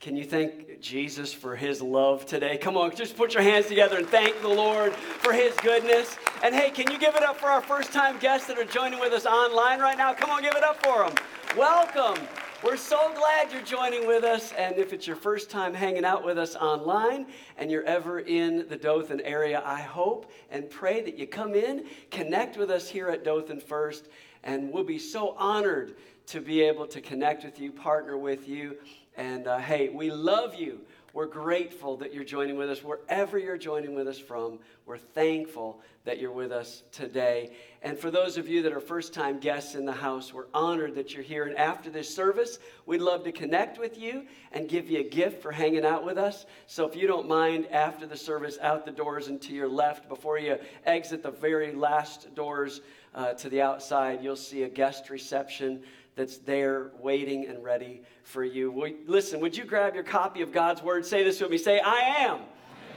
Can you thank Jesus for his love today? Come on, just put your hands together and thank the Lord for his goodness. And hey, can you give it up for our first time guests that are joining with us online right now? Come on, give it up for them. Welcome. We're so glad you're joining with us. And if it's your first time hanging out with us online and you're ever in the Dothan area, I hope and pray that you come in, connect with us here at Dothan First, and we'll be so honored to be able to connect with you, partner with you. And uh, hey, we love you. We're grateful that you're joining with us wherever you're joining with us from. We're thankful that you're with us today. And for those of you that are first time guests in the house, we're honored that you're here. And after this service, we'd love to connect with you and give you a gift for hanging out with us. So if you don't mind, after the service, out the doors and to your left, before you exit the very last doors uh, to the outside, you'll see a guest reception that's there waiting and ready for you. listen, would you grab your copy of God's Word? Say this with me. Say, I am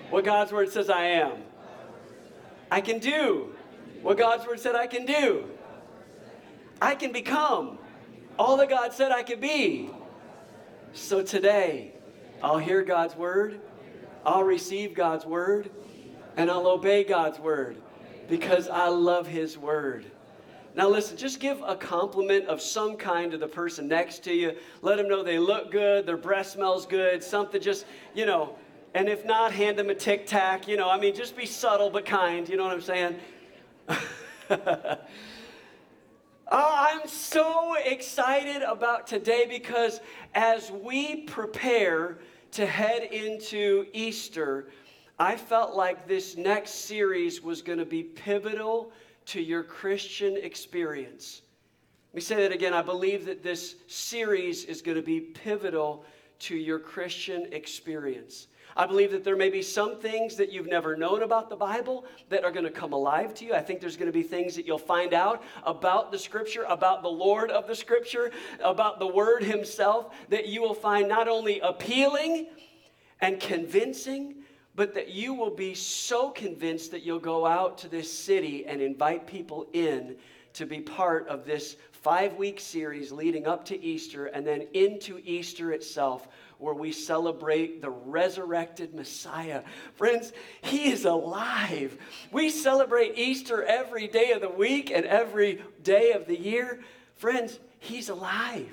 what God's Word says I am. I can do what God's Word said I can do. I can become all that God said I could be. So today, I'll hear God's Word, I'll receive God's Word, and I'll obey God's Word because I love His Word. Now, listen, just give a compliment of some kind to the person next to you. Let them know they look good, their breath smells good, something just, you know. And if not, hand them a tic tac. You know, I mean, just be subtle but kind. You know what I'm saying? oh, I'm so excited about today because as we prepare to head into Easter, I felt like this next series was going to be pivotal to your Christian experience. Let me say that again. I believe that this series is going to be pivotal to your Christian experience. I believe that there may be some things that you've never known about the Bible that are going to come alive to you. I think there's going to be things that you'll find out about the Scripture, about the Lord of the Scripture, about the Word Himself that you will find not only appealing and convincing, but that you will be so convinced that you'll go out to this city and invite people in to be part of this five week series leading up to Easter and then into Easter itself, where we celebrate the resurrected Messiah. Friends, He is alive. We celebrate Easter every day of the week and every day of the year. Friends, He's alive.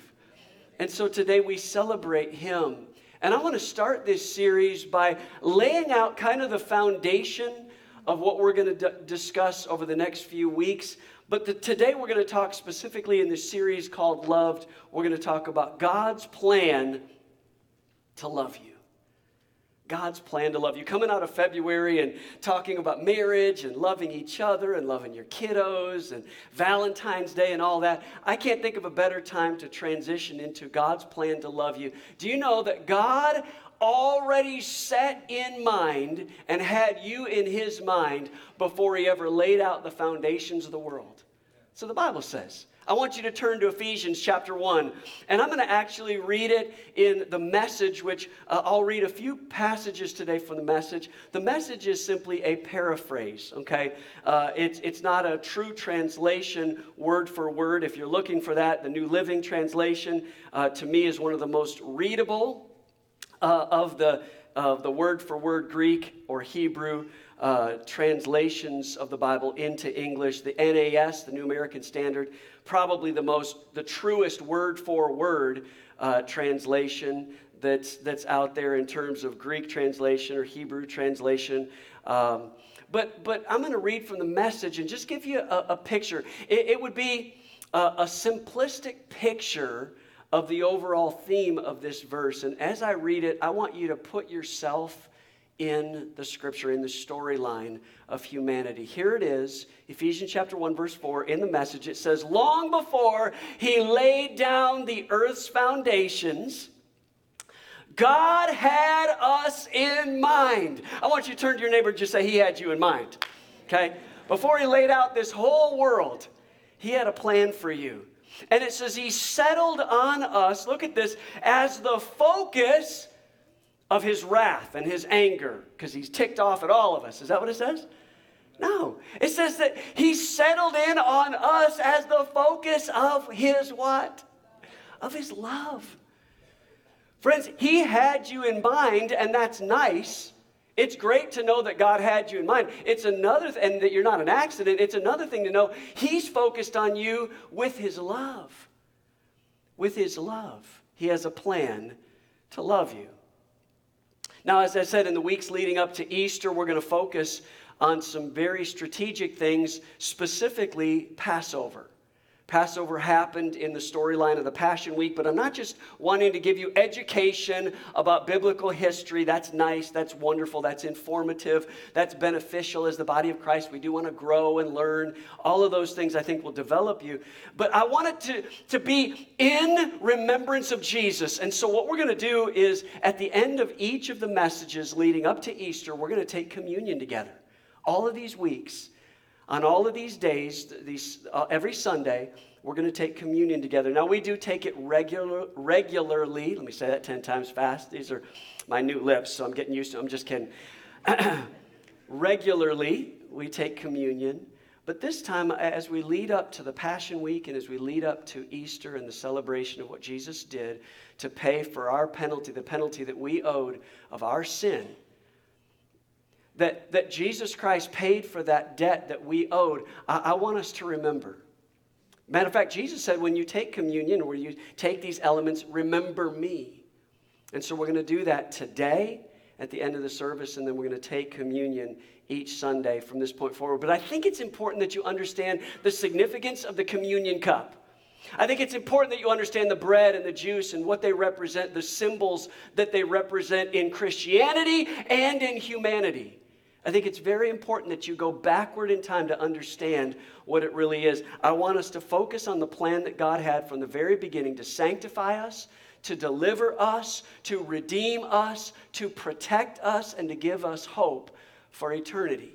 And so today we celebrate Him and I want to start this series by laying out kind of the foundation of what we're going to d- discuss over the next few weeks. But the, today we're going to talk specifically in this series called Loved. We're going to talk about God's plan to love you. God's plan to love you. Coming out of February and talking about marriage and loving each other and loving your kiddos and Valentine's Day and all that, I can't think of a better time to transition into God's plan to love you. Do you know that God already set in mind and had you in his mind before he ever laid out the foundations of the world? So the Bible says. I want you to turn to Ephesians chapter 1, and I'm going to actually read it in the message, which uh, I'll read a few passages today from the message. The message is simply a paraphrase, okay? Uh, it's, it's not a true translation word for word. If you're looking for that, the New Living Translation uh, to me is one of the most readable uh, of the, of the word for word Greek or Hebrew uh, translations of the Bible into English. The NAS, the New American Standard, probably the most, the truest word for word uh, translation that's, that's out there in terms of Greek translation or Hebrew translation. Um, but, but I'm going to read from the message and just give you a, a picture. It, it, would be a, a simplistic picture of the overall theme of this verse. And as I read it, I want you to put yourself in the scripture, in the storyline of humanity. Here it is, Ephesians chapter 1, verse 4, in the message. It says, Long before he laid down the earth's foundations, God had us in mind. I want you to turn to your neighbor and just say, He had you in mind. Okay? Before he laid out this whole world, he had a plan for you. And it says, He settled on us, look at this, as the focus of his wrath and his anger because he's ticked off at all of us. Is that what it says? No. It says that he settled in on us as the focus of his what? Of his love. Friends, He had you in mind, and that's nice. It's great to know that God had you in mind. It's another, th- and that you're not an accident. It's another thing to know He's focused on you with His love. With His love. He has a plan to love you. Now, as I said, in the weeks leading up to Easter, we're going to focus on some very strategic things, specifically Passover. Passover happened in the storyline of the Passion Week, but I'm not just wanting to give you education about biblical history. That's nice, that's wonderful, that's informative, that's beneficial as the body of Christ. We do want to grow and learn. All of those things I think will develop you. But I want it to, to be in remembrance of Jesus. And so, what we're going to do is at the end of each of the messages leading up to Easter, we're going to take communion together. All of these weeks on all of these days, these, uh, every Sunday, we're going to take communion together. Now, we do take it regular, regularly. Let me say that 10 times fast. These are my new lips, so I'm getting used to them. I'm just kidding. regularly, we take communion. But this time, as we lead up to the Passion Week and as we lead up to Easter and the celebration of what Jesus did to pay for our penalty, the penalty that we owed of our sin, that, that Jesus Christ paid for that debt that we owed, I, I want us to remember. Matter of fact, Jesus said, when you take communion or you take these elements, remember me. And so we're going to do that today at the end of the service, and then we're going to take communion each Sunday from this point forward. But I think it's important that you understand the significance of the communion cup. I think it's important that you understand the bread and the juice and what they represent, the symbols that they represent in Christianity and in humanity. I think it's very important that you go backward in time to understand what it really is. I want us to focus on the plan that God had from the very beginning to sanctify us, to deliver us, to redeem us, to protect us, and to give us hope for eternity.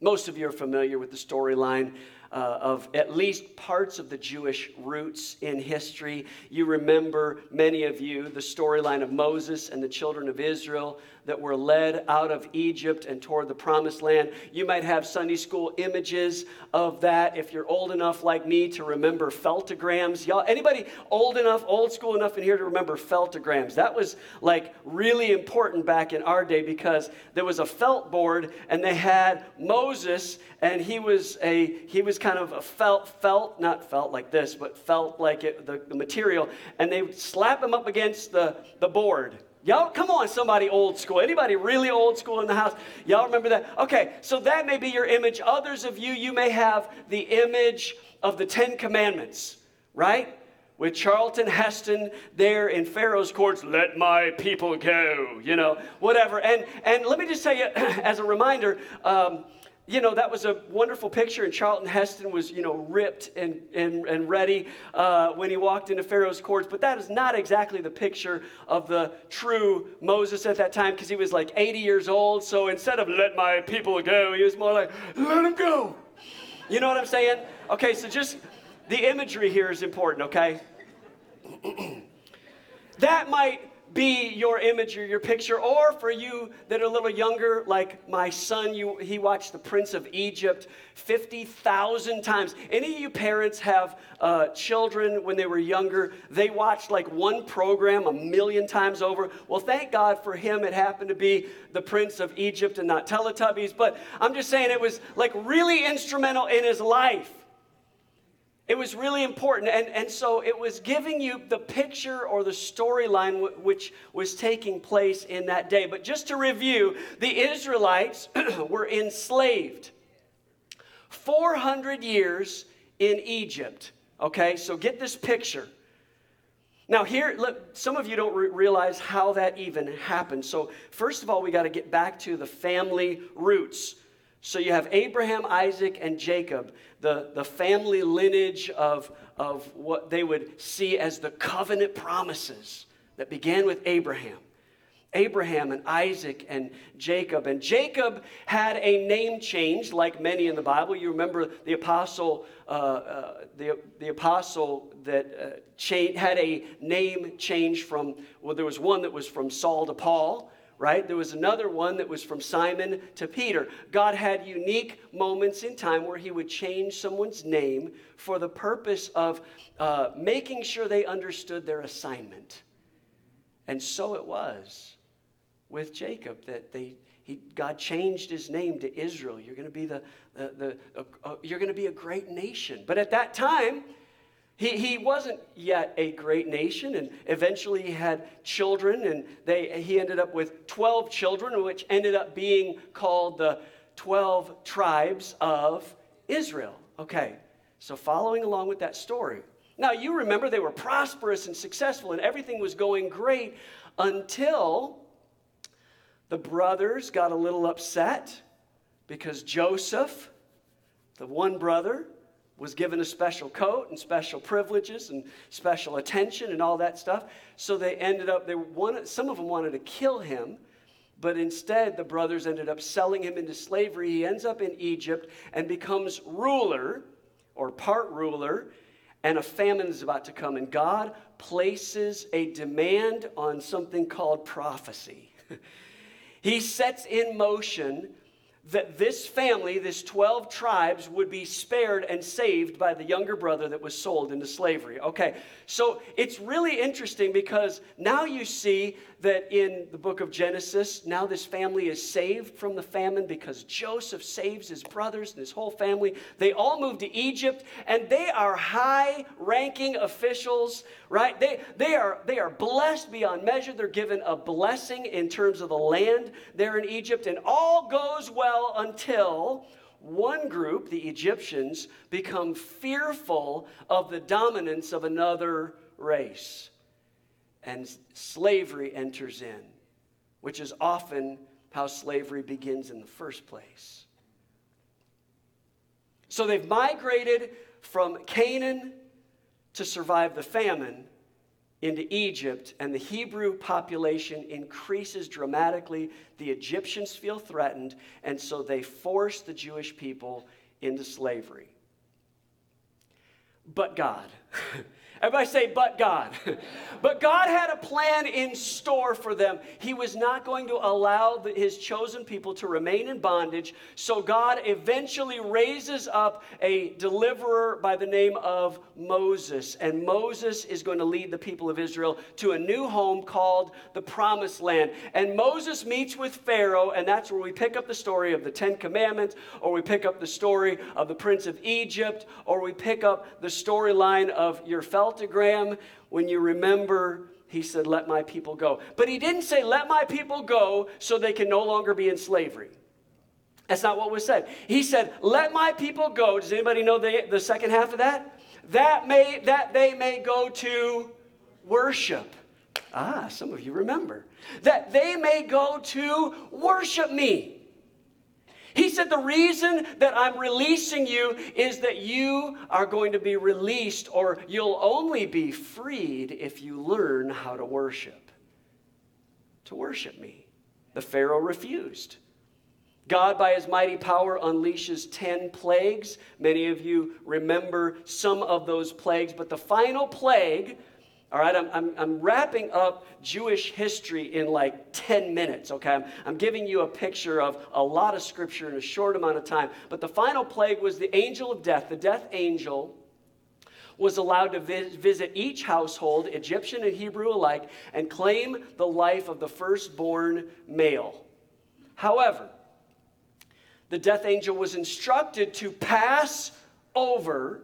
Most of you are familiar with the storyline uh, of at least parts of the Jewish roots in history. You remember, many of you, the storyline of Moses and the children of Israel that were led out of Egypt and toward the promised land. You might have Sunday school images of that if you're old enough like me to remember feltograms. Y'all, anybody old enough, old school enough in here to remember feltograms? That was like really important back in our day because there was a felt board and they had Moses and he was a he was kind of a felt felt not felt like this but felt like it, the, the material and they would slap him up against the, the board Y'all, come on, somebody old school. Anybody really old school in the house? Y'all remember that? Okay, so that may be your image. Others of you, you may have the image of the Ten Commandments, right? With Charlton Heston there in Pharaoh's courts, let my people go, you know, whatever. And, and let me just tell you, as a reminder, um, you know, that was a wonderful picture, and Charlton Heston was, you know, ripped and, and, and ready uh, when he walked into Pharaoh's courts. But that is not exactly the picture of the true Moses at that time because he was like 80 years old. So instead of let my people go, he was more like, let them go. You know what I'm saying? Okay, so just the imagery here is important, okay? that might be your image or your picture, or for you that are a little younger, like my son, you, he watched The Prince of Egypt 50,000 times. Any of you parents have uh, children when they were younger, they watched like one program a million times over. Well, thank God for him, it happened to be The Prince of Egypt and not Teletubbies, but I'm just saying it was like really instrumental in his life. It was really important. And, and so it was giving you the picture or the storyline w- which was taking place in that day. But just to review, the Israelites were enslaved 400 years in Egypt. Okay, so get this picture. Now, here, look, some of you don't re- realize how that even happened. So, first of all, we got to get back to the family roots. So you have Abraham, Isaac, and Jacob, the, the family lineage of, of what they would see as the covenant promises that began with Abraham. Abraham and Isaac and Jacob. And Jacob had a name change, like many in the Bible. You remember the apostle, uh, uh, the, the apostle that uh, cha- had a name change from, well, there was one that was from Saul to Paul right? There was another one that was from Simon to Peter. God had unique moments in time where He would change someone's name for the purpose of uh, making sure they understood their assignment. And so it was with Jacob that they, he, God changed his name to Israel. You're going to be the, the, the uh, uh, you're going to be a great nation. But at that time, he, he wasn't yet a great nation, and eventually he had children, and they, he ended up with 12 children, which ended up being called the 12 tribes of Israel. Okay, so following along with that story. Now, you remember they were prosperous and successful, and everything was going great until the brothers got a little upset because Joseph, the one brother, was given a special coat and special privileges and special attention and all that stuff. So they ended up, they wanted, some of them wanted to kill him, but instead the brothers ended up selling him into slavery. He ends up in Egypt and becomes ruler or part ruler, and a famine is about to come. And God places a demand on something called prophecy. he sets in motion that this family, this 12 tribes, would be spared and saved by the younger brother that was sold into slavery. Okay, so it's really interesting because now you see that in the book of Genesis, now this family is saved from the famine because Joseph saves his brothers and his whole family. They all move to Egypt and they are high ranking officials, right? They, they, are, they are blessed beyond measure. They're given a blessing in terms of the land there in Egypt, and all goes well until one group, the Egyptians, become fearful of the dominance of another race. And slavery enters in, which is often how slavery begins in the first place. So they've migrated from Canaan to survive the famine into Egypt, and the Hebrew population increases dramatically. The Egyptians feel threatened, and so they force the Jewish people into slavery. But God. Everybody say, but God. but God had a plan in store for them. He was not going to allow the, his chosen people to remain in bondage. So God eventually raises up a deliverer by the name of Moses. And Moses is going to lead the people of Israel to a new home called the Promised Land. And Moses meets with Pharaoh, and that's where we pick up the story of the Ten Commandments, or we pick up the story of the Prince of Egypt, or we pick up the storyline of your fellow Graham, when you remember, he said, Let my people go. But he didn't say, Let my people go so they can no longer be in slavery. That's not what was said. He said, Let my people go. Does anybody know the, the second half of that? That, may, that they may go to worship. Ah, some of you remember. That they may go to worship me. He said, The reason that I'm releasing you is that you are going to be released, or you'll only be freed if you learn how to worship. To worship me. The Pharaoh refused. God, by his mighty power, unleashes 10 plagues. Many of you remember some of those plagues, but the final plague all right, I'm, I'm, I'm, wrapping up Jewish history in like 10 minutes, okay? I'm, I'm giving you a picture of a lot of scripture in a short amount of time. But the final plague was the angel of death. The death angel was allowed to visit each household, Egyptian and Hebrew alike, and claim the life of the firstborn male. However, the death angel was instructed to pass over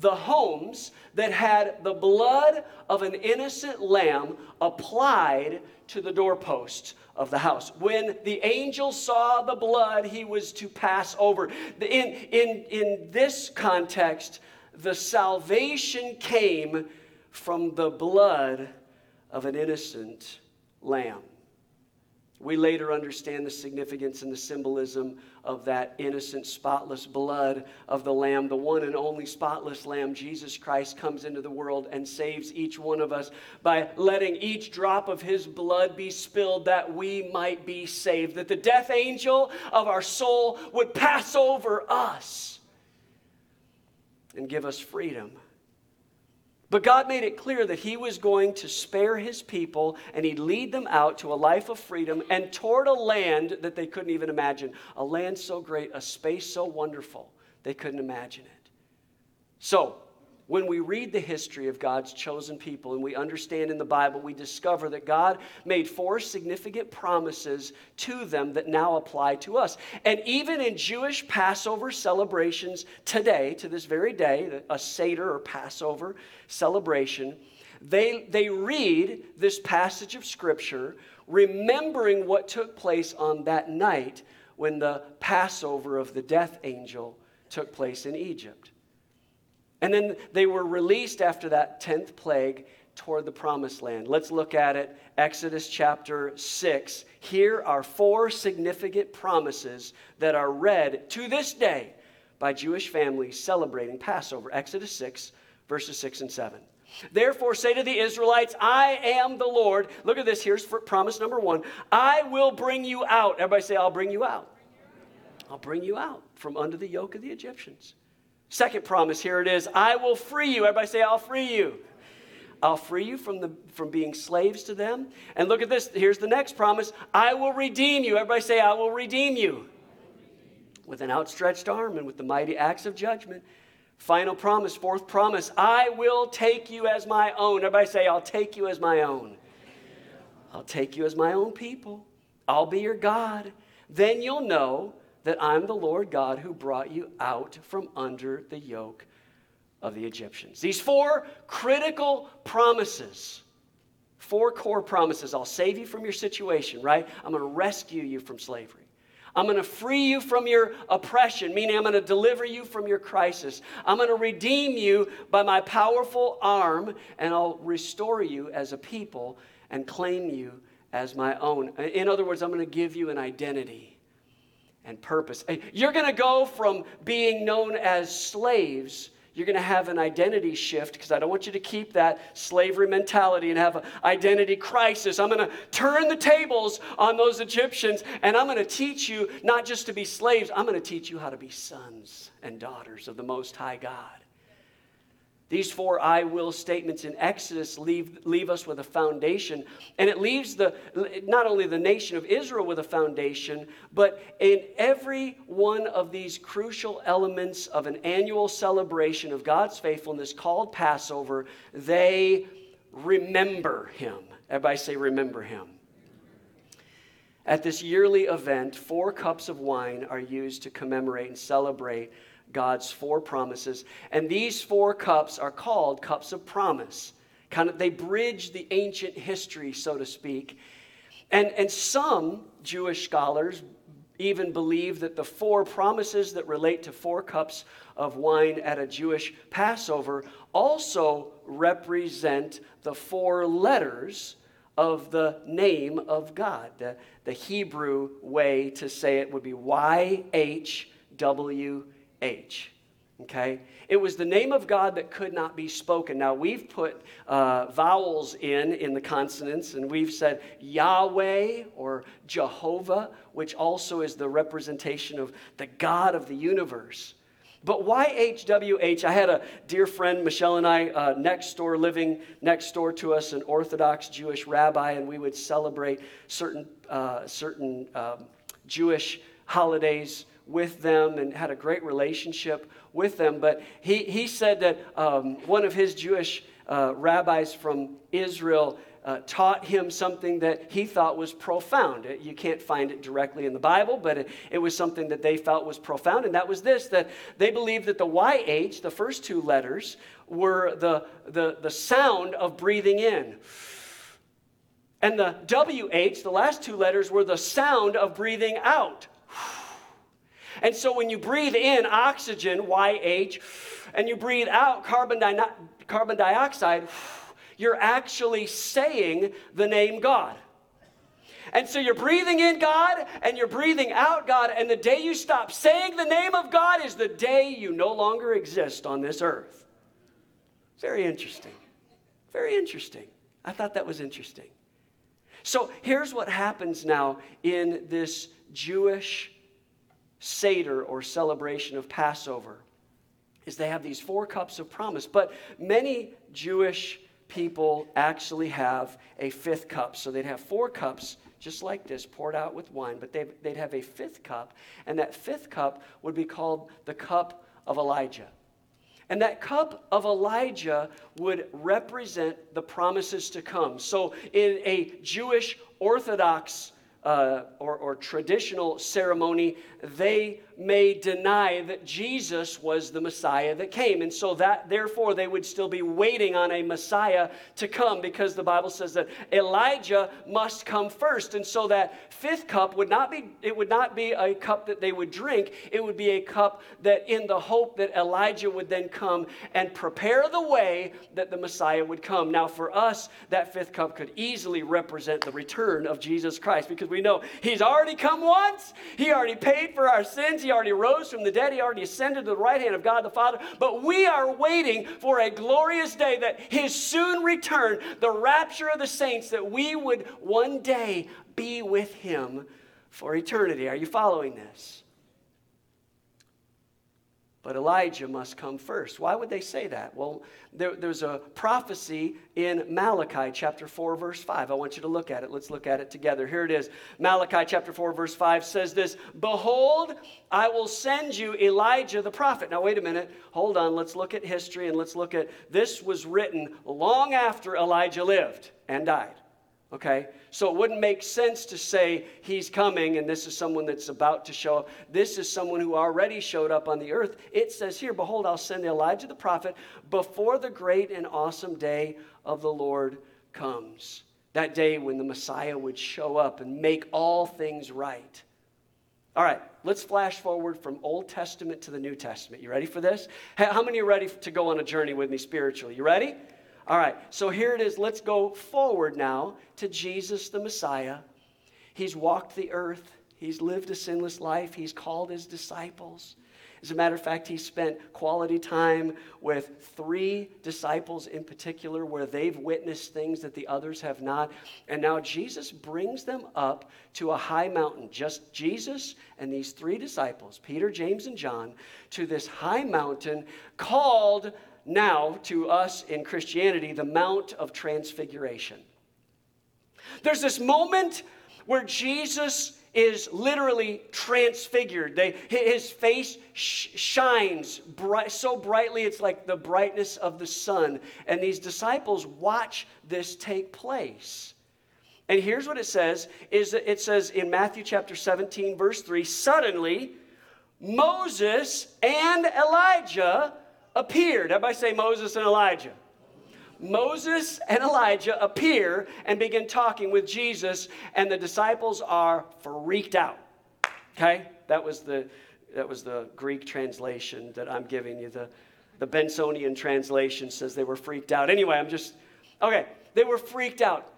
the homes that had the blood of an innocent lamb applied to the doorposts of the house. When the angel saw the blood, he was to pass over. In, in, in this context, the salvation came from the blood of an innocent lamb. We later understand the significance and the symbolism of that innocent, spotless blood of the Lamb, the one and only spotless Lamb, Jesus Christ, comes into the world and saves each one of us by letting each drop of his blood be spilled that we might be saved, that the death angel of our soul would pass over us and give us freedom. But God made it clear that He was going to spare His people and He'd lead them out to a life of freedom and toward a land that they couldn't even imagine. A land so great, a space so wonderful, they couldn't imagine it. So, when we read the history of God's chosen people and we understand in the Bible, we discover that God made four significant promises to them that now apply to us. And even in Jewish Passover celebrations today, to this very day, a Seder or Passover celebration, they, they read this passage of Scripture, remembering what took place on that night when the Passover of the death angel took place in Egypt. And then they were released after that 10th plague toward the promised land. Let's look at it. Exodus chapter 6. Here are four significant promises that are read to this day by Jewish families celebrating Passover. Exodus 6, verses 6 and 7. Therefore, say to the Israelites, I am the Lord. Look at this. Here's promise number one I will bring you out. Everybody say, I'll bring you out. I'll bring you out from under the yoke of the Egyptians. Second promise, here it is I will free you. Everybody say, I'll free you. I'll free you from, the, from being slaves to them. And look at this. Here's the next promise I will redeem you. Everybody say, I will redeem you. With an outstretched arm and with the mighty acts of judgment. Final promise, fourth promise I will take you as my own. Everybody say, I'll take you as my own. I'll take you as my own people. I'll be your God. Then you'll know that I'm the Lord God who brought you out from under the yoke of the Egyptians. These four critical promises, four core promises. I'll save you from your situation, right? I'm going to rescue you from slavery. I'm going to free you from your oppression, meaning I'm going to deliver you from your crisis. I'm going to redeem you by my powerful arm, and I'll restore you as a people and claim you as my own. In other words, I'm going to give you an identity and purpose. You're going to go from being known as slaves. You're going to have an identity shift because I don't want you to keep that slavery mentality and have an identity crisis. I'm going to turn the tables on those Egyptians and I'm going to teach you not just to be slaves, I'm going to teach you how to be sons and daughters of the Most High God. These four I will statements in Exodus leave, leave us with a foundation. And it leaves the, not only the nation of Israel with a foundation, but in every one of these crucial elements of an annual celebration of God's faithfulness called Passover, they remember him. Everybody say, remember him. At this yearly event, four cups of wine are used to commemorate and celebrate God's four promises. And these four cups are called cups of promise. Kind of, they bridge the ancient history, so to speak. And, and some Jewish scholars even believe that the four promises that relate to four cups of wine at a Jewish Passover also represent the four letters of the name of God. The, the Hebrew way to say it would be YHWH. H. Okay? It was the name of God that could not be spoken. Now, we've put uh, vowels in, in the consonants, and we've said Yahweh or Jehovah, which also is the representation of the God of the universe. But YHWH, I had a dear friend, Michelle and I, uh, next door, living next door to us, an Orthodox Jewish rabbi, and we would celebrate certain, uh, certain um, Jewish holidays with them and had a great relationship with them. But he, he said that um, one of his Jewish uh, rabbis from Israel uh, taught him something that he thought was profound. You can't find it directly in the Bible, but it, it, was something that they felt was profound, and that was this that they believed that the YH, the first two letters, were the, the, the sound of breathing in. And the WH, the last two letters, were the sound of breathing out. And so when you breathe in oxygen, YH, and you breathe out carbon, di- carbon dioxide, you're actually saying the name God. And so you're breathing in God and you're breathing out God. And the day you stop saying the name of God is the day you no longer exist on this earth. Very interesting. Very interesting. I thought that was interesting. So here's what happens now in this Jewish Seder or celebration of Passover is they have these four cups of promise. But many Jewish people actually have a fifth cup. So they'd have four cups just like this poured out with wine, but they'd, they'd have a fifth cup, and that fifth cup would be called the cup of Elijah. And that cup of Elijah would represent the promises to come. So, in a Jewish Orthodox uh, or, or traditional ceremony, they may deny that Jesus was the Messiah that came. And so that therefore they would still be waiting on a Messiah to come because the Bible says that Elijah must come first. And so that fifth cup would not be it would not be a cup that they would drink. It would be a cup that in the hope that Elijah would then come and prepare the way that the Messiah would come. Now for us that fifth cup could easily represent the return of Jesus Christ because we know he's already come once. He already paid for our sins. He already rose from the dead. He already ascended to the right hand of God the Father. But we are waiting for a glorious day that his soon return, the rapture of the saints, that we would one day be with him for eternity. Are you following this? But Elijah must come first. Why would they say that? Well, there, there's a prophecy in Malachi chapter 4, verse 5. I want you to look at it. Let's look at it together. Here it is. Malachi chapter 4, verse 5 says this Behold, I will send you Elijah the prophet. Now, wait a minute. Hold on. Let's look at history and let's look at this was written long after Elijah lived and died. Okay? So it wouldn't make sense to say he's coming and this is someone that's about to show up. This is someone who already showed up on the earth. It says here, Behold, I'll send Elijah the prophet before the great and awesome day of the Lord comes. That day when the Messiah would show up and make all things right. All right, let's flash forward from Old Testament to the New Testament. You ready for this? How many are ready to go on a journey with me spiritually? You ready? All right, so here it is. Let's go forward now to Jesus the Messiah. He's walked the earth, he's lived a sinless life, he's called his disciples. As a matter of fact, he spent quality time with three disciples in particular where they've witnessed things that the others have not. And now Jesus brings them up to a high mountain, just Jesus and these three disciples, Peter, James, and John, to this high mountain called now to us in Christianity the Mount of Transfiguration. There's this moment where Jesus is literally transfigured. They, his face sh- shines bright, so brightly, it's like the brightness of the sun. And these disciples watch this take place. And here's what it says is it says in Matthew chapter 17 verse 3 suddenly Moses and Elijah appeared. Everybody say Moses and Elijah. Moses and Elijah appear and begin talking with Jesus, and the disciples are freaked out. Okay? That was the, that was the Greek translation that I'm giving you. The, the Bensonian translation says they were freaked out. Anyway, I'm just, okay, they were freaked out.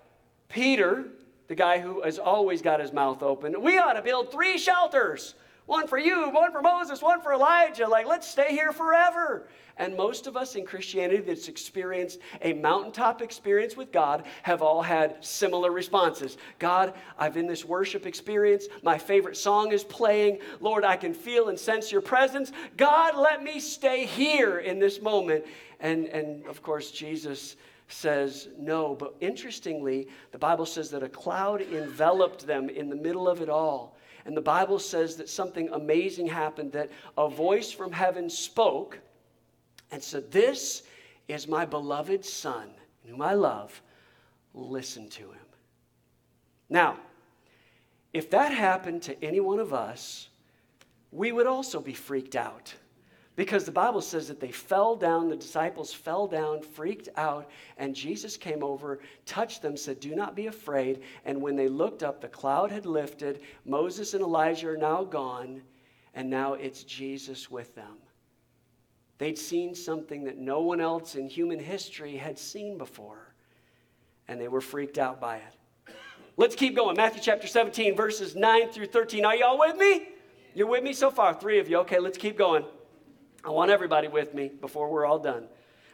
Peter, the guy who has always got his mouth open, we ought to build three shelters one for you, one for Moses, one for Elijah. Like, let's stay here forever. And most of us in Christianity that's experienced a mountaintop experience with God have all had similar responses. God, I've in this worship experience. My favorite song is playing. Lord, I can feel and sense your presence. God, let me stay here in this moment. And, and of course, Jesus says no. But interestingly, the Bible says that a cloud enveloped them in the middle of it all. And the Bible says that something amazing happened that a voice from heaven spoke and said, This is my beloved Son, whom I love. Listen to him. Now, if that happened to any one of us, we would also be freaked out. Because the Bible says that they fell down, the disciples fell down, freaked out, and Jesus came over, touched them, said, Do not be afraid. And when they looked up, the cloud had lifted. Moses and Elijah are now gone, and now it's Jesus with them. They'd seen something that no one else in human history had seen before, and they were freaked out by it. Let's keep going. Matthew chapter 17, verses 9 through 13. Are y'all with me? You're with me so far? Three of you. Okay, let's keep going. I want everybody with me before we're all done.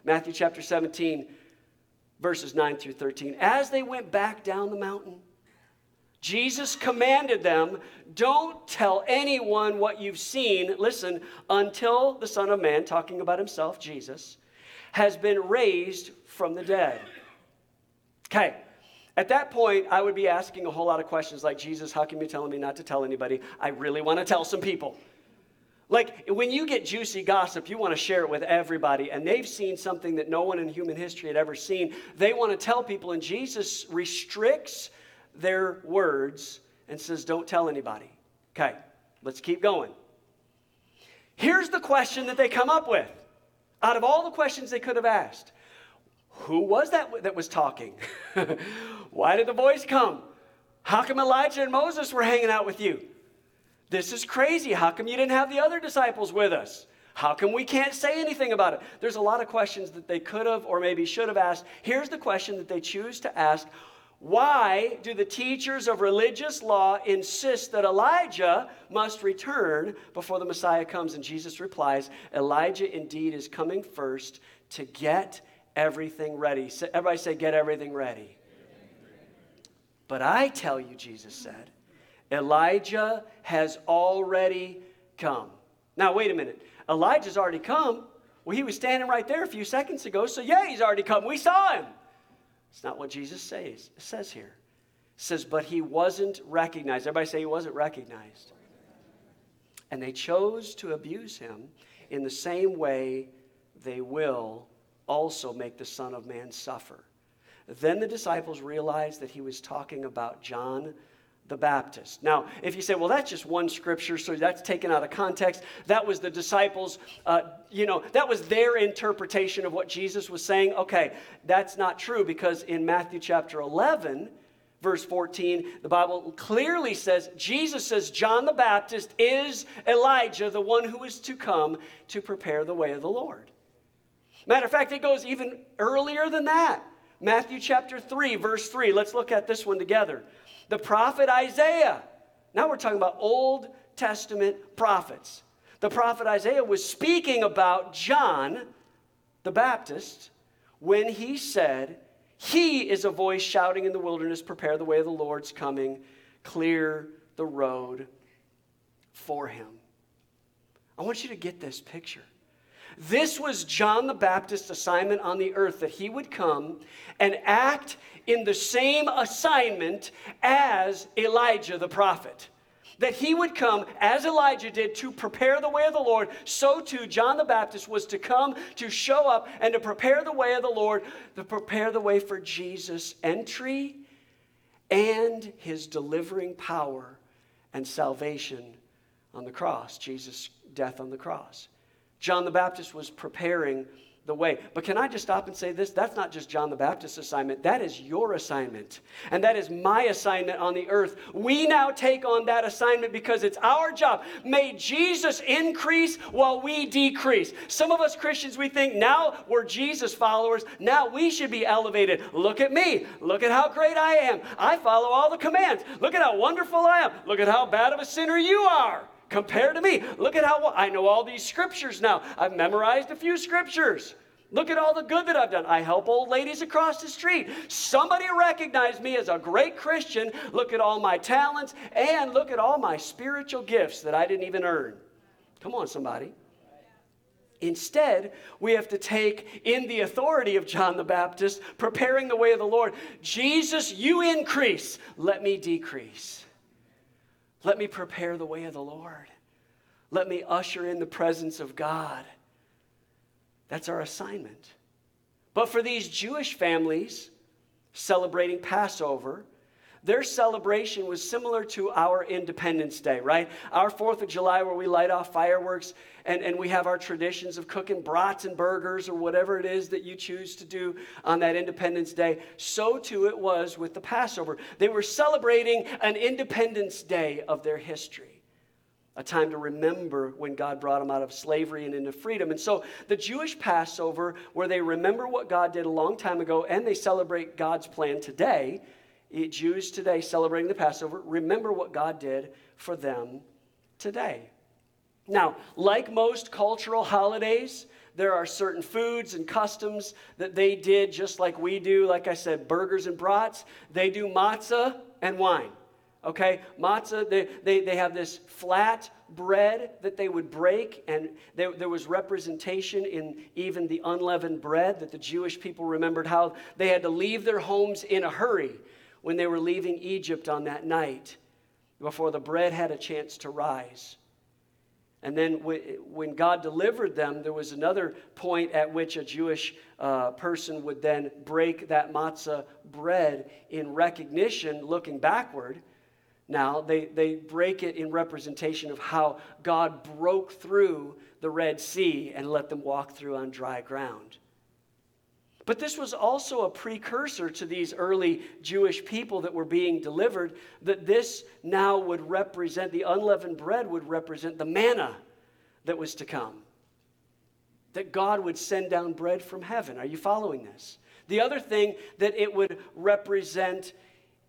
Matthew chapter 17, verses 9 through 13. As they went back down the mountain, Jesus commanded them, Don't tell anyone what you've seen, listen, until the Son of Man, talking about himself, Jesus, has been raised from the dead. Okay, at that point, I would be asking a whole lot of questions like, Jesus, how come you telling me not to tell anybody? I really want to tell some people. Like when you get juicy gossip, you want to share it with everybody, and they've seen something that no one in human history had ever seen. They want to tell people, and Jesus restricts their words and says, Don't tell anybody. Okay, let's keep going. Here's the question that they come up with out of all the questions they could have asked Who was that that was talking? Why did the voice come? How come Elijah and Moses were hanging out with you? This is crazy. How come you didn't have the other disciples with us? How come we can't say anything about it? There's a lot of questions that they could have or maybe should have asked. Here's the question that they choose to ask Why do the teachers of religious law insist that Elijah must return before the Messiah comes? And Jesus replies Elijah indeed is coming first to get everything ready. Everybody say, Get everything ready. But I tell you, Jesus said, Elijah has already come. Now, wait a minute. Elijah's already come. Well, he was standing right there a few seconds ago, so yeah, he's already come. We saw him. It's not what Jesus says, it says here. It says, but he wasn't recognized. Everybody say he wasn't recognized. And they chose to abuse him in the same way they will also make the Son of Man suffer. Then the disciples realized that he was talking about John the Baptist. Now, if you say, well, that's just one scripture, so that's taken out of context, that was the disciples, uh, you know, that was their interpretation of what Jesus was saying. Okay, that's not true because in Matthew chapter 11, verse 14, the Bible clearly says, Jesus says, John the Baptist is Elijah, the one who is to come to prepare the way of the Lord. Matter of fact, it goes even earlier than that. Matthew chapter 3, verse 3. Let's look at this one together the prophet Isaiah. Now we're talking about Old Testament prophets. The prophet Isaiah was speaking about John the Baptist when he said, He is a voice shouting in the wilderness, prepare the way of the Lord's coming, clear the road for him. I want you to get this picture. This was John the Baptist's assignment on the earth that he would come and act in the same assignment as Elijah the prophet. That he would come as Elijah did to prepare the way of the Lord, so too John the Baptist was to come to show up and to prepare the way of the Lord, to prepare the way for Jesus' entry and his delivering power and salvation on the cross, Jesus' death on the cross. John the Baptist was preparing the way. But can I just stop and say this? That's not just John the Baptist's assignment. That is your assignment. And that is my assignment on the earth. We now take on that assignment because it's our job. May Jesus increase while we decrease. Some of us Christians, we think now we're Jesus followers. Now we should be elevated. Look at me. Look at how great I am. I follow all the commands. Look at how wonderful I am. Look at how bad of a sinner you are compared to me. Look at how I know all these scriptures now. I've memorized a few scriptures. Look at all the good that I've done. I help old ladies across the street. Somebody recognized me as a great Christian. Look at all my talents and look at all my spiritual gifts that I didn't even earn. Come on, somebody. Instead, we have to take in the authority of John the Baptist, preparing the way of the Lord. Jesus, you increase, let me decrease. Let me prepare the way of the Lord. Let me usher in the presence of God. That's our assignment. But for these Jewish families celebrating Passover, their celebration was similar to our Independence Day, right? Our 4th of July, where we light off fireworks and, and we have our traditions of cooking brats and burgers or whatever it is that you choose to do on that Independence Day. So too it was with the Passover. They were celebrating an Independence Day of their history a time to remember when God brought them out of slavery and into freedom. And so the Jewish Passover, where they remember what God did a long time ago and they celebrate God's plan today, Jews today celebrating the Passover, remember what God did for them today. Now, like most cultural holidays, there are certain foods and customs that they did just like we do. Like I said, burgers and brats. They do matzah and wine. Okay? Matzah, they, they, they have this flat bread that they would break, and there, there was representation in even the unleavened bread that the Jewish people remembered how they had to leave their homes in a hurry when they were leaving Egypt on that night before the bread had a chance to rise. And then when God delivered them, there was another point at which a Jewish uh, person would then break that matzah bread in recognition, looking backward. Now, they, they break it in representation of how God broke through the Red Sea and let them walk through on dry ground. But this was also a precursor to these early Jewish people that were being delivered, that this now would represent, the unleavened bread would represent the manna that was to come. That God would send down bread from heaven. Are you following this? The other thing that it would represent,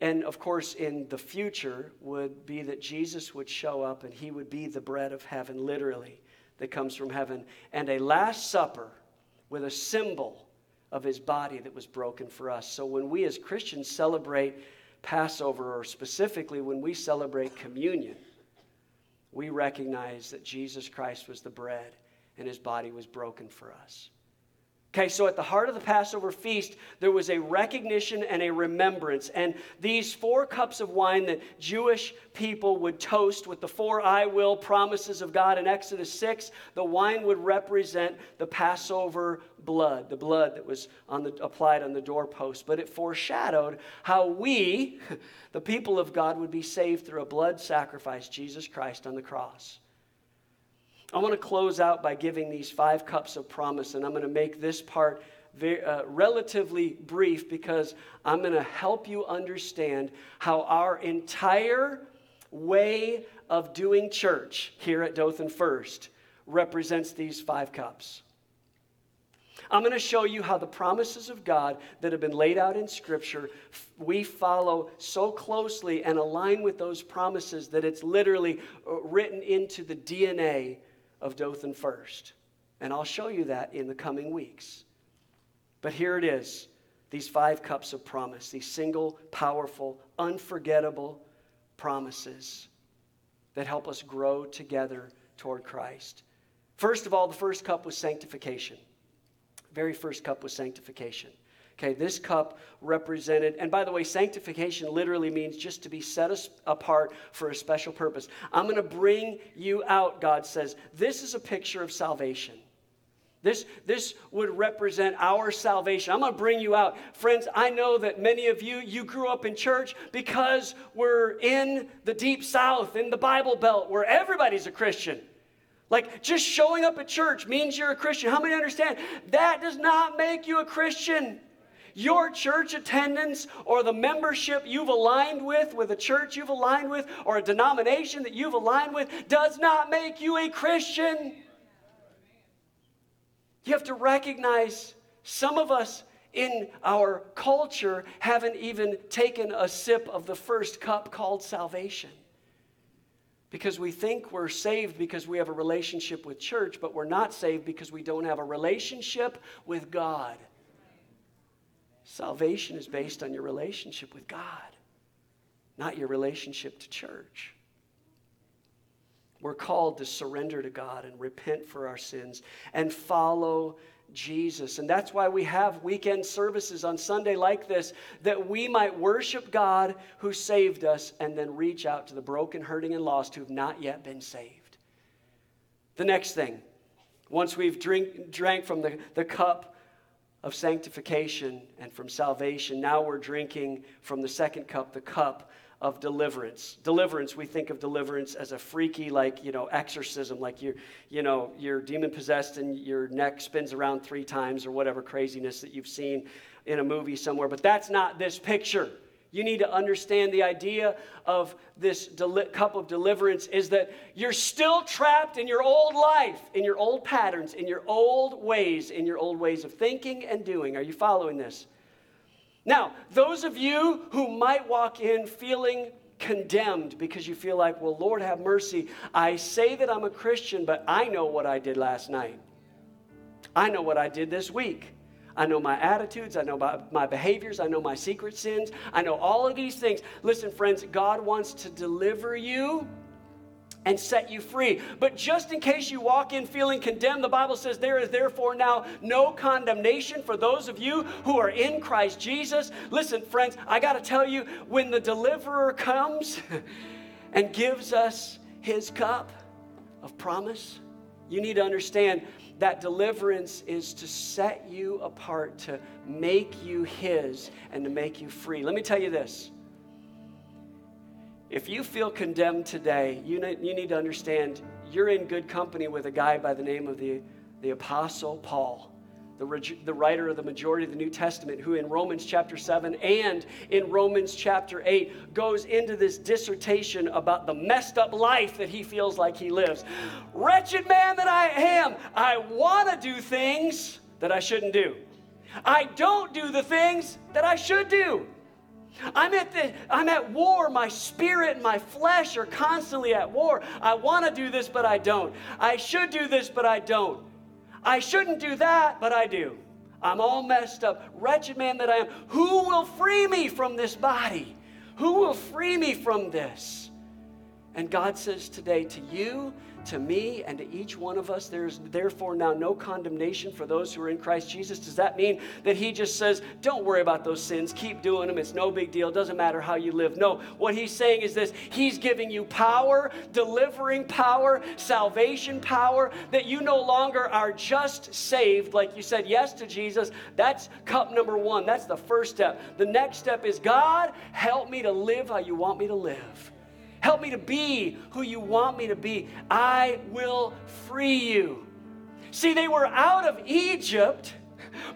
and of course in the future, would be that Jesus would show up and he would be the bread of heaven, literally, that comes from heaven. And a Last Supper with a symbol of his body that was broken for us. So when we as Christians celebrate Passover, or specifically when we celebrate communion, we recognize that Jesus Christ was the bread and his body was broken for us. Okay, so at the heart of the Passover feast, there was a recognition and a remembrance. And these four cups of wine that Jewish people would toast with the four I will promises of God in Exodus 6, the wine would represent the Passover blood, the blood that was on the, applied on the doorpost. But it foreshadowed how we, the people of God, would be saved through a blood sacrifice, Jesus Christ on the cross. I want to close out by giving these five cups of promise, and I'm going to make this part very, uh, relatively brief because I'm going to help you understand how our entire way of doing church here at Dothan First represents these five cups. I'm going to show you how the promises of God that have been laid out in Scripture, we follow so closely and align with those promises that it's literally uh, written into the DNA of Dothan First. And I'll show you that in the coming weeks. But here it is these five cups of promise, these single, powerful, unforgettable promises that help us grow together toward Christ. First of all, the first cup was sanctification. Very first cup was sanctification. Okay, this cup represented, and by the way, sanctification literally means just to be set apart for a special purpose. I'm going to bring you out, God says. This is a picture of salvation. This, this would represent our salvation. I'm going to bring you out. Friends, I know that many of you, you grew up in church because we're in the deep south, in the Bible Belt, where everybody's a Christian. Like just showing up at church means you're a Christian. How many understand? That does not make you a Christian. Your church attendance or the membership you've aligned with, with a church you've aligned with, or a denomination that you've aligned with, does not make you a Christian. You have to recognize some of us in our culture haven't even taken a sip of the first cup called salvation. Because we think we're saved because we have a relationship with church, but we're not saved because we don't have a relationship with God. Salvation is based on your relationship with God, not your relationship to church. We're called to surrender to God and repent for our sins and follow Jesus. And that's why we have weekend services on Sunday like this, that we might worship God who saved us and then reach out to the broken, hurting, and lost who have not yet been saved. The next thing, once we've drink, drank from the, the cup of sanctification and from salvation. Now we're drinking from the second cup, the cup of deliverance. Deliverance, we think of deliverance as a freaky, like, you know, exorcism, like you're, you know, you're demon possessed and your neck spins around three times or whatever craziness that you've seen in a movie somewhere. But that's not this picture. You need to understand the idea of this deli- cup of deliverance is that you're still trapped in your old life, in your old patterns, in your old ways, in your old ways of thinking and doing. Are you following this? Now, those of you who might walk in feeling condemned because you feel like, well, Lord, have mercy. I say that I'm a Christian, but I know what I did last night. I know what I did this week. I know my attitudes. I know my, my behaviors. I know my secret sins. I know all of these things. Listen, friends, God wants to deliver you and set you free. But just in case you walk in feeling condemned, the Bible says there is therefore now no condemnation for those of you who are in Christ Jesus. Listen, friends, I got to tell you, when the deliverer comes and gives us his cup, of promise. You need to understand that deliverance is to set you apart, to make you His, and to make you free. Let me tell you this. If you feel condemned today, you need, you need to understand you're in good company with a guy by the name of the, the Apostle Paul the, the writer of the majority of the New Testament, who in Romans chapter 7 and in Romans chapter 8 goes into this dissertation about the messed up life that he feels like he lives. Wretched man that I am, I want to do things that I shouldn't do. I don't do the things that I should do. I'm at, the, I'm at war. My spirit and my flesh are constantly at war. I want to do this, but I don't. I should do this, but I don't. I shouldn't do that, but I do. I'm all messed up. Wretched man that I am. Who will free me from this body? Who will free me from this? And God says today to you, to me and to each one of us. There's therefore now no condemnation for those who are in Christ Jesus. Does that mean that He just says, don't worry about those sins, keep doing them, it's no big deal, doesn't matter how you live? No, what He's saying is this He's giving you power, delivering power, salvation power, that you no longer are just saved, like you said yes to Jesus. That's cup number one. That's the first step. The next step is God, help me to live how you want me to live. Help me to be who you want me to be. I will free you. See, they were out of Egypt,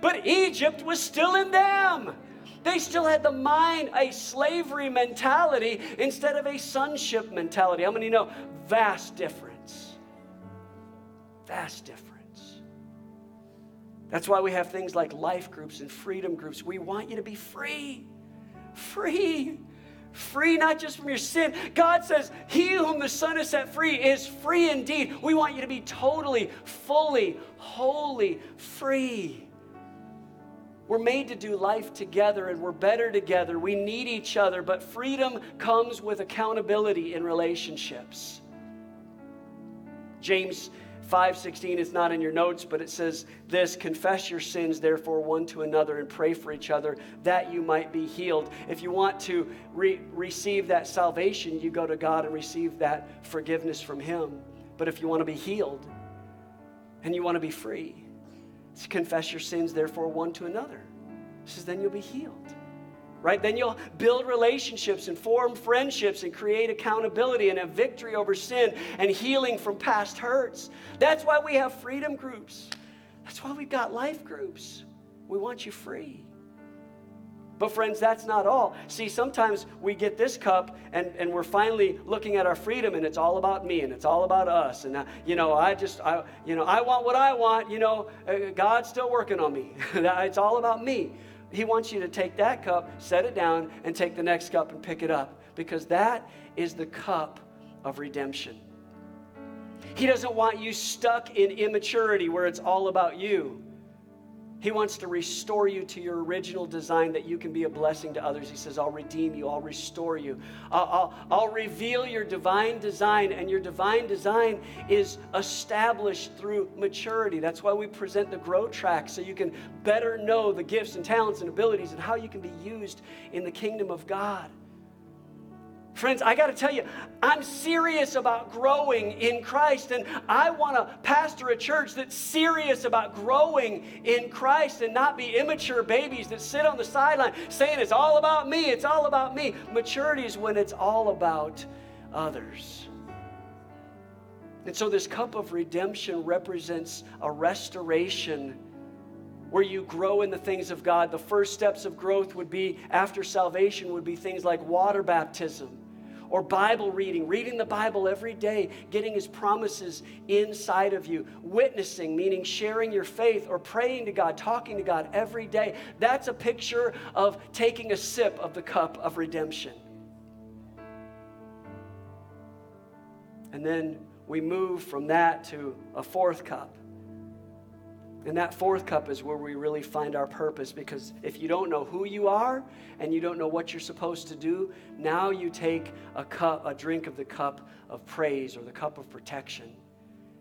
but Egypt was still in them. They still had the mind, a slavery mentality instead of a sonship mentality. How many know? Vast difference. Vast difference. That's why we have things like life groups and freedom groups. We want you to be free. Free free not just from your sin. God says, He whom the Son has set free is free indeed. We want you to be totally, fully, wholly free. We're made to do life together and we're better together. We need each other, but freedom comes with accountability in relationships. James 5:16 it's not in your notes but it says this confess your sins therefore one to another and pray for each other that you might be healed. If you want to re- receive that salvation you go to God and receive that forgiveness from him. But if you want to be healed and you want to be free confess your sins therefore one to another. Says then you'll be healed right? Then you'll build relationships and form friendships and create accountability and have victory over sin and healing from past hurts. That's why we have freedom groups. That's why we've got life groups. We want you free. But, friends, that's not all. See, sometimes we get this cup and, and we're finally looking at our freedom and it's all about me and it's all about us. And, uh, you know, I just, I, you know, I want what I want. You know, uh, God's still working on me. it's all about me. He wants you to take that cup, set it down, and take the next cup and pick it up because that is the cup of redemption. He doesn't want you stuck in immaturity where it's all about you. He wants to restore you to your original design that you can be a blessing to others. He says, I'll redeem you, I'll restore you, I'll, I'll, I'll, reveal your divine design. And your divine design is established through maturity. That's why we present the Grow Track so you can better know the gifts and talents and abilities and how you can be used in the kingdom of God. Friends, I got to tell you, I'm serious about growing in Christ, and I want to pastor a church that's serious about growing in Christ and not be immature babies that sit on the sideline saying it's all about me, it's all about me. Maturity is when it's all about others. And so, this cup of redemption represents a restoration where you grow in the things of God. The first steps of growth would be after salvation would be things like water baptism or Bible reading, reading the Bible every day, getting his promises inside of you, witnessing, meaning sharing your faith or praying to God, talking to God every day. That's a picture of taking a sip of the cup of redemption. And then we move from that to a fourth cup. And that fourth cup is where we really find our purpose because if you don't know who you are and you don't know what you're supposed to do, now you take a cup, a drink of the cup of praise or the cup of protection.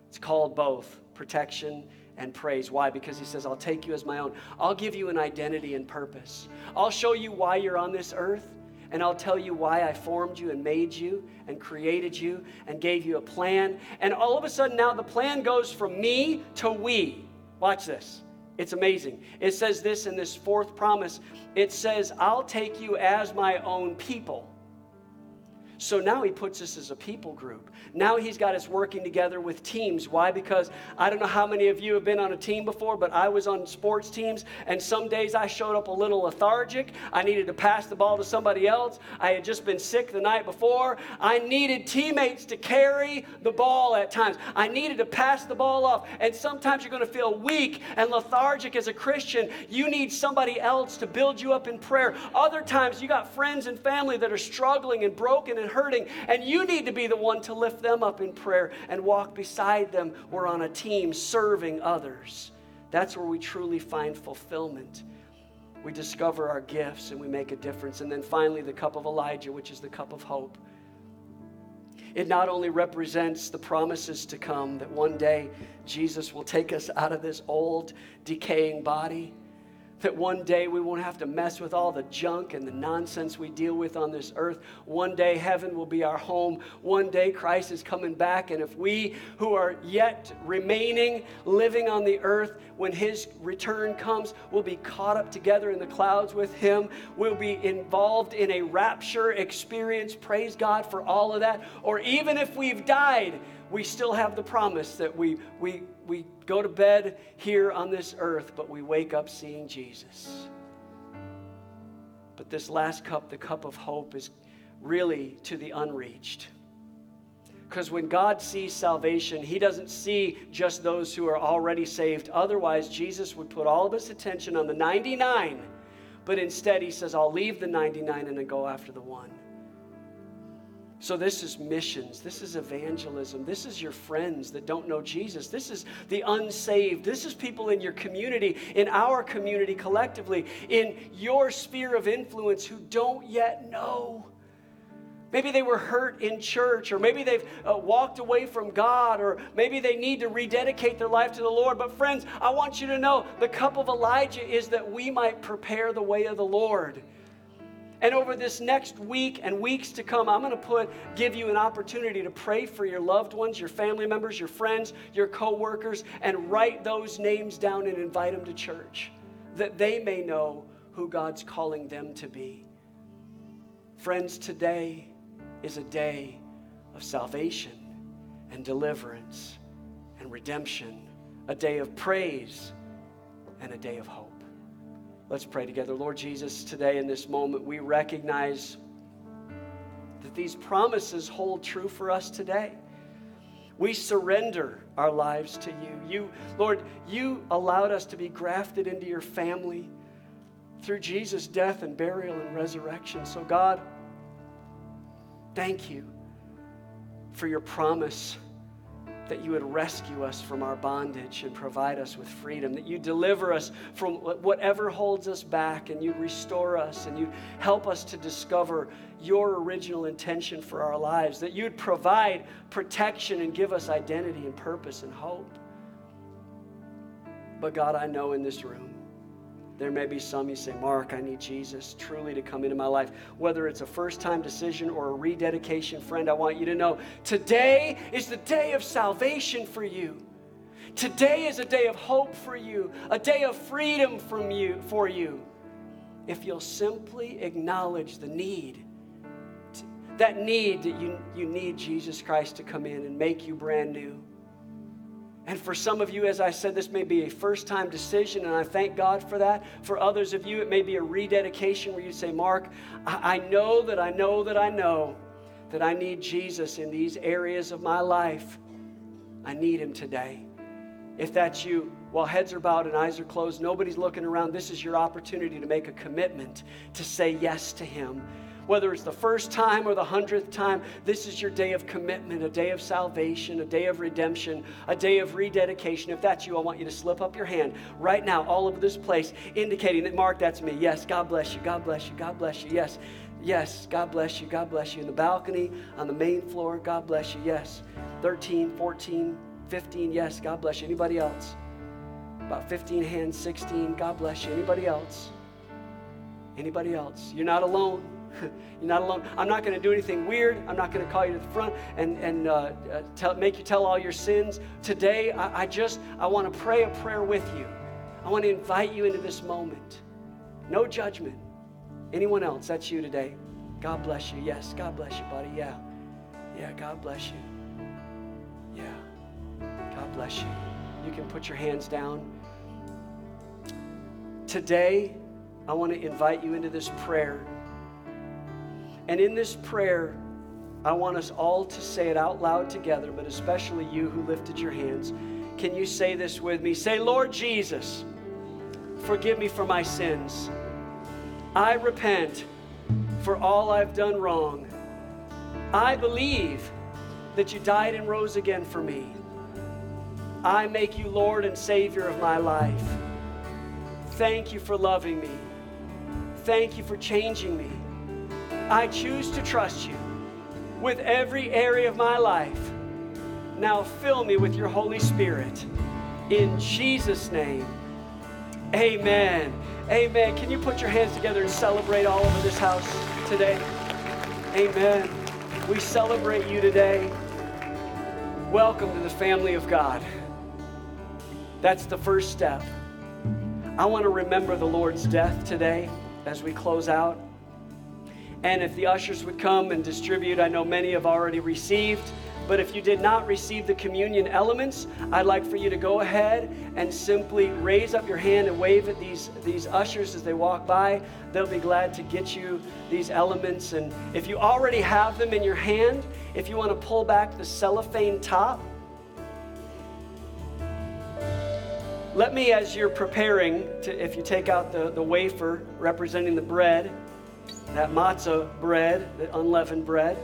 It's called both protection and praise. Why? Because he says, I'll take you as my own. I'll give you an identity and purpose. I'll show you why you're on this earth and I'll tell you why I formed you and made you and created you and gave you a plan. And all of a sudden, now the plan goes from me to we. Watch this. It's amazing. It says this in this fourth promise it says, I'll take you as my own people. So now he puts us as a people group. Now he's got us working together with teams. Why? Because I don't know how many of you have been on a team before, but I was on sports teams, and some days I showed up a little lethargic. I needed to pass the ball to somebody else. I had just been sick the night before. I needed teammates to carry the ball at times. I needed to pass the ball off. And sometimes you're going to feel weak and lethargic as a Christian. You need somebody else to build you up in prayer. Other times you got friends and family that are struggling and broken and hurting, and you need to be the one to lift them up in prayer and walk beside them. We're on a team serving others. That's where we truly find fulfillment. We discover our gifts and we make a difference. And then finally, the cup of Elijah, which is the cup of hope. It not only represents the promises to come that one day Jesus will take us out of this old, decaying body that one day we won't have to mess with all the junk and the nonsense we deal with on this earth. One day heaven will be our home. One day Christ is coming back. And if we who are yet remaining, living on the earth, when his return comes, we'll be caught up together in the clouds with him. We'll be involved in a rapture experience. Praise God for all of that. Or even if we've died, we still have the promise that we, we, we go to bed here on this earth, but we wake up seeing Jesus. But this last cup, the cup of hope, is really to the unreached. Because when God sees salvation, He doesn't see just those who are already saved. Otherwise, Jesus would put all of His attention on the 99. But instead, He says, I'll leave the 99 and then go after the one. So, this is missions. This is evangelism. This is your friends that don't know Jesus. This is the unsaved. This is people in your community, in our community collectively, in your sphere of influence who don't yet know. Maybe they were hurt in church, or maybe they've uh, walked away from God, or maybe they need to rededicate their life to the Lord. But, friends, I want you to know the cup of Elijah is that we might prepare the way of the Lord. And over this next week and weeks to come, I'm going to put give you an opportunity to pray for your loved ones, your family members, your friends, your coworkers and write those names down and invite them to church that they may know who God's calling them to be. Friends, today is a day of salvation and deliverance and redemption, a day of praise and a day of hope. Let's pray together. Lord Jesus, today in this moment, we recognize that these promises hold true for us today. We surrender our lives to you. You, Lord, you allowed us to be grafted into your family through Jesus' death and burial and resurrection. So, God, thank you for your promise that you would rescue us from our bondage and provide us with freedom, that you deliver us from whatever holds us back, and you restore us, and you help us to discover your original intention for our lives, that you'd provide protection and give us identity and purpose and hope. But God, I know in this room, there may be some you say, Mark, I need Jesus truly to come into my life. Whether it's a first time decision or a rededication, friend, I want you to know today is the day of salvation for you. Today is a day of hope for you, a day of freedom from you, for you. If you'll simply acknowledge the need, that need that you, you need Jesus Christ to come in and make you brand new. And for some of you, as I said, this may be a first time decision, and I thank God for that. For others of you, it may be a rededication where you say, Mark, I, I know that I know that I know that I need Jesus in these areas of my life. I need him today. If that's you, while heads are bowed and eyes are closed, nobody's looking around, this is your opportunity to make a commitment to say yes to him whether it's the first time or the hundredth time, this is your day of commitment, a day of salvation, a day of redemption, a day of rededication. If that's you, I want you to slip up your hand right now, all over this place, indicating that, Mark, that's me. Yes, God bless you, God bless you, God bless you. Yes, yes, God bless you, God bless you. In the balcony, on the main floor, God bless you. Yes, 13, 14, 15, yes, God bless you. Anybody else? About 15 hands, 16, God bless you. Anybody else? Anybody else? You're not alone. You're not alone. I'm not going to do anything weird. I'm not going to call you to the front and, and uh, uh, tell, make you tell all your sins. Today, I, I just, I want to pray a prayer with you. I want to invite you into this moment. No judgment. Anyone else? That's you today. God bless you. Yes, God bless you, buddy. Yeah. Yeah, God bless you. Yeah. God bless you. You can put your hands down. Today, I want to invite you into this prayer. And in this prayer, I want us all to say it out loud together, but especially you who lifted your hands. Can you say this with me? Say, Lord Jesus, forgive me for my sins. I repent for all I've done wrong. I believe that you died and rose again for me. I make you Lord and Savior of my life. Thank you for loving me. Thank you for changing me. I choose to trust you with every area of my life. Now fill me with your Holy Spirit. In Jesus' name, amen. Amen. Can you put your hands together and celebrate all over this house today? Amen. We celebrate you today. Welcome to the family of God. That's the first step. I want to remember the Lord's death today as we close out. And if the ushers would come and distribute, I know many have already received. But if you did not receive the communion elements, I'd like for you to go ahead and simply raise up your hand and wave at these, these ushers as they walk by. They'll be glad to get you these elements. And if you already have them in your hand, if you want to pull back the cellophane top, let me, as you're preparing, to, if you take out the, the wafer representing the bread, that matzah bread, the unleavened bread.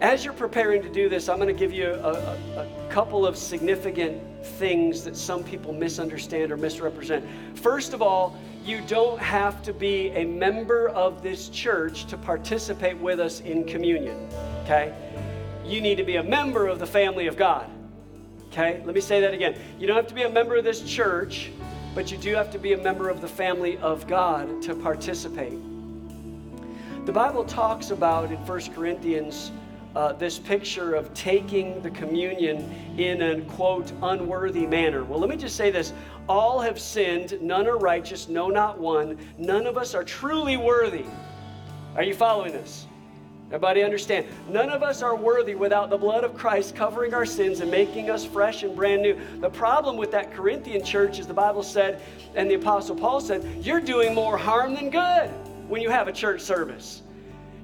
As you're preparing to do this, I'm going to give you a, a, a, couple of significant things that some people misunderstand or misrepresent. First of all, you don't have to be a member of this church to participate with us in communion, okay? You need to be a member of the family of God, okay? Let me say that again. You don't have to be a member of this church but you do have to be a member of the family of God to participate. The Bible talks about in 1 Corinthians uh, this picture of taking the communion in a quote unworthy manner. Well, let me just say this all have sinned, none are righteous, no, not one. None of us are truly worthy. Are you following this? Everybody understand? None of us are worthy without the blood of Christ covering our sins and making us fresh and brand new. The problem with that Corinthian church is the Bible said, and the Apostle Paul said, you're doing more harm than good when you have a church service.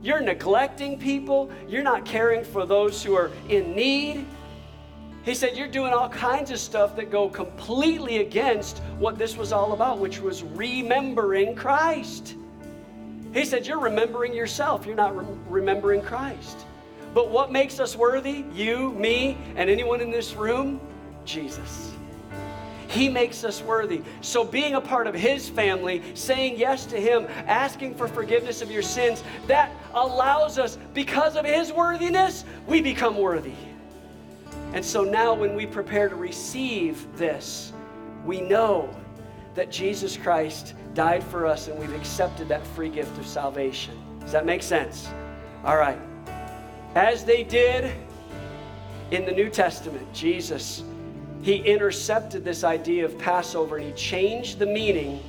You're neglecting people, you're not caring for those who are in need. He said, You're doing all kinds of stuff that go completely against what this was all about, which was remembering Christ. He said, You're remembering yourself, you're not re- remembering Christ. But what makes us worthy? You, me, and anyone in this room? Jesus. He makes us worthy. So, being a part of His family, saying yes to Him, asking for forgiveness of your sins, that allows us, because of His worthiness, we become worthy. And so now, when we prepare to receive this, we know that Jesus Christ died for us and we've accepted that free gift of salvation. Does that make sense? All right. As they did in the New Testament, Jesus, he intercepted this idea of Passover and he changed the meaning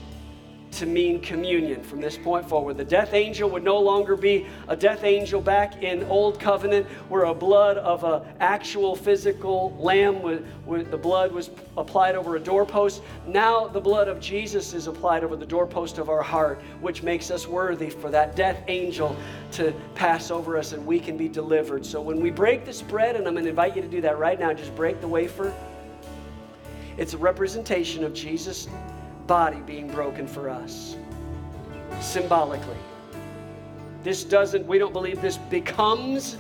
to mean communion from this point forward. The death angel would no longer be a death angel back in Old Covenant where a blood of an actual physical lamb, with, with the blood was applied over a doorpost. Now the blood of Jesus is applied over the doorpost of our heart, which makes us worthy for that death angel to pass over us and we can be delivered. So when we break this bread, and I'm going to invite you to do that right now, just break the wafer. It's a representation of Jesus' body being broken for us, symbolically. This doesn't, we don't believe this becomes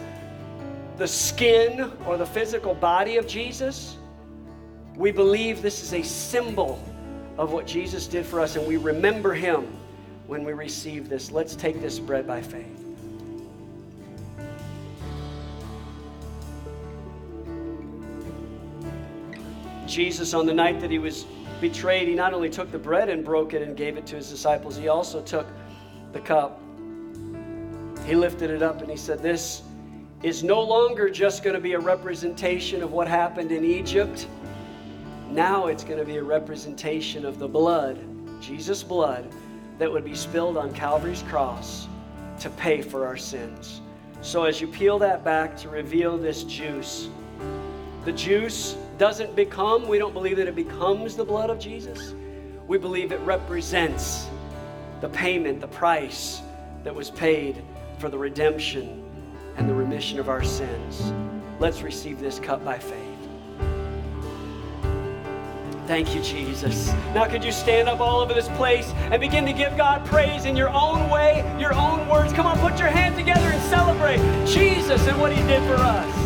the skin or the physical body of Jesus. We believe this is a symbol of what Jesus did for us, and we remember him when we receive this. Let's take this bread by faith. Jesus, on the night that he was betrayed, he not only took the bread and broke it and gave it to his disciples, he also took the cup. he lifted it up and he said, This is no longer just going to be a representation of what happened in Egypt. Now it's going to be a representation of the blood, Jesus' blood, that would be spilled on Calvary's cross to pay for our sins. So as you peel that back to reveal this juice, the juice doesn't become, we don't believe that it becomes the blood of Jesus. We believe it represents the payment, the price that was paid for the redemption and the remission of our sins. Let's receive this cup by faith. Thank you, Jesus. Now, could you stand up all over this place and begin to give God praise in your own way, your own words? Come on, put your hands together and celebrate Jesus and what He did for us.